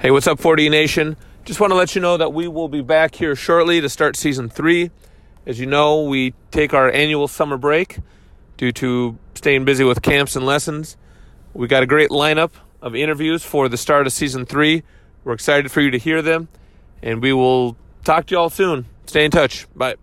Hey, what's up, 40 Nation? Just want to let you know that we will be back here shortly to start season three. As you know, we take our annual summer break due to staying busy with camps and lessons. We got a great lineup of interviews for the start of season three. We're excited for you to hear them, and we will talk to you all soon. Stay in touch. Bye.